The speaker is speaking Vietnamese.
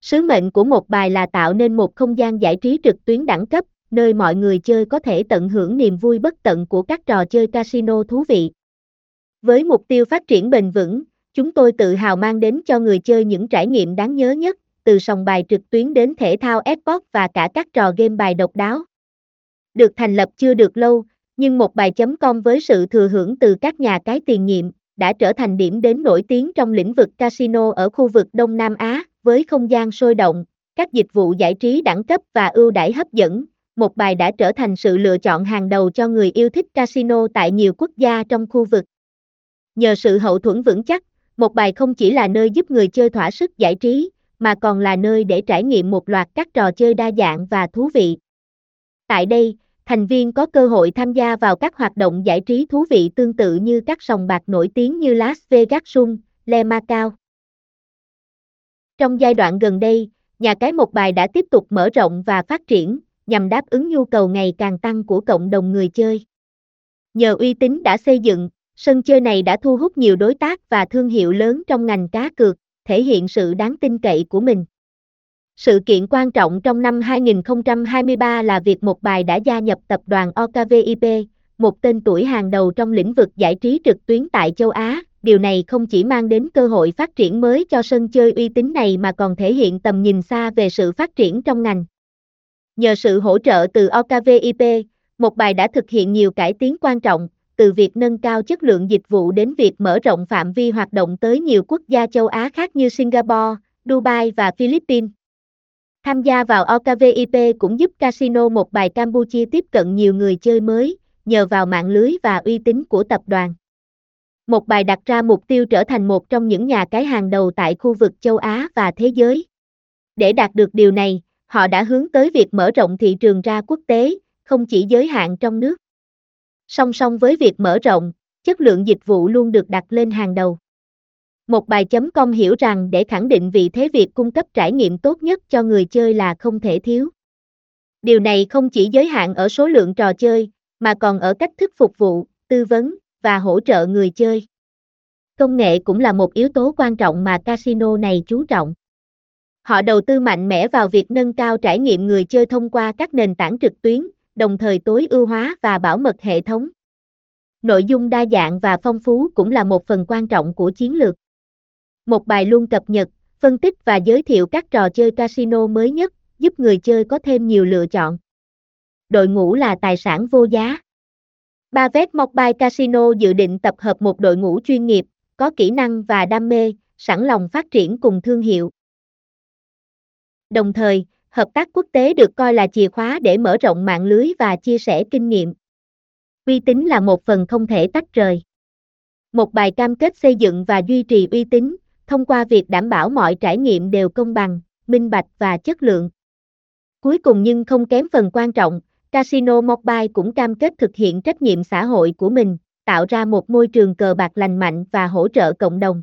Sứ mệnh của một bài là tạo nên một không gian giải trí trực tuyến đẳng cấp, nơi mọi người chơi có thể tận hưởng niềm vui bất tận của các trò chơi casino thú vị. Với mục tiêu phát triển bền vững, chúng tôi tự hào mang đến cho người chơi những trải nghiệm đáng nhớ nhất, từ sòng bài trực tuyến đến thể thao esports và cả các trò game bài độc đáo. Được thành lập chưa được lâu, nhưng một bài.com với sự thừa hưởng từ các nhà cái tiền nhiệm, đã trở thành điểm đến nổi tiếng trong lĩnh vực casino ở khu vực Đông Nam Á, với không gian sôi động, các dịch vụ giải trí đẳng cấp và ưu đãi hấp dẫn. Một bài đã trở thành sự lựa chọn hàng đầu cho người yêu thích casino tại nhiều quốc gia trong khu vực. Nhờ sự hậu thuẫn vững chắc, một bài không chỉ là nơi giúp người chơi thỏa sức giải trí, mà còn là nơi để trải nghiệm một loạt các trò chơi đa dạng và thú vị. Tại đây, thành viên có cơ hội tham gia vào các hoạt động giải trí thú vị tương tự như các sòng bạc nổi tiếng như Las Vegas Sun, Le Macao. Trong giai đoạn gần đây, nhà cái một bài đã tiếp tục mở rộng và phát triển, nhằm đáp ứng nhu cầu ngày càng tăng của cộng đồng người chơi. Nhờ uy tín đã xây dựng, sân chơi này đã thu hút nhiều đối tác và thương hiệu lớn trong ngành cá cược, thể hiện sự đáng tin cậy của mình. Sự kiện quan trọng trong năm 2023 là việc một bài đã gia nhập tập đoàn OKVIP, một tên tuổi hàng đầu trong lĩnh vực giải trí trực tuyến tại châu Á. Điều này không chỉ mang đến cơ hội phát triển mới cho sân chơi uy tín này mà còn thể hiện tầm nhìn xa về sự phát triển trong ngành. Nhờ sự hỗ trợ từ OKVIP, một bài đã thực hiện nhiều cải tiến quan trọng, từ việc nâng cao chất lượng dịch vụ đến việc mở rộng phạm vi hoạt động tới nhiều quốc gia châu Á khác như Singapore, Dubai và Philippines. Tham gia vào OKVIP cũng giúp Casino một bài Campuchia tiếp cận nhiều người chơi mới, nhờ vào mạng lưới và uy tín của tập đoàn. Một bài đặt ra mục tiêu trở thành một trong những nhà cái hàng đầu tại khu vực châu Á và thế giới. Để đạt được điều này, họ đã hướng tới việc mở rộng thị trường ra quốc tế, không chỉ giới hạn trong nước. Song song với việc mở rộng, chất lượng dịch vụ luôn được đặt lên hàng đầu. Một bài chấm com hiểu rằng để khẳng định vị thế việc cung cấp trải nghiệm tốt nhất cho người chơi là không thể thiếu. Điều này không chỉ giới hạn ở số lượng trò chơi, mà còn ở cách thức phục vụ, tư vấn và hỗ trợ người chơi. Công nghệ cũng là một yếu tố quan trọng mà casino này chú trọng. Họ đầu tư mạnh mẽ vào việc nâng cao trải nghiệm người chơi thông qua các nền tảng trực tuyến, đồng thời tối ưu hóa và bảo mật hệ thống. Nội dung đa dạng và phong phú cũng là một phần quan trọng của chiến lược. Một bài luôn cập nhật, phân tích và giới thiệu các trò chơi casino mới nhất, giúp người chơi có thêm nhiều lựa chọn. Đội ngũ là tài sản vô giá. Bavet Mobile Casino dự định tập hợp một đội ngũ chuyên nghiệp, có kỹ năng và đam mê, sẵn lòng phát triển cùng thương hiệu. Đồng thời, hợp tác quốc tế được coi là chìa khóa để mở rộng mạng lưới và chia sẻ kinh nghiệm. Uy tín là một phần không thể tách rời. Một bài cam kết xây dựng và duy trì uy tín, thông qua việc đảm bảo mọi trải nghiệm đều công bằng, minh bạch và chất lượng. Cuối cùng nhưng không kém phần quan trọng, Casino Mobile cũng cam kết thực hiện trách nhiệm xã hội của mình, tạo ra một môi trường cờ bạc lành mạnh và hỗ trợ cộng đồng.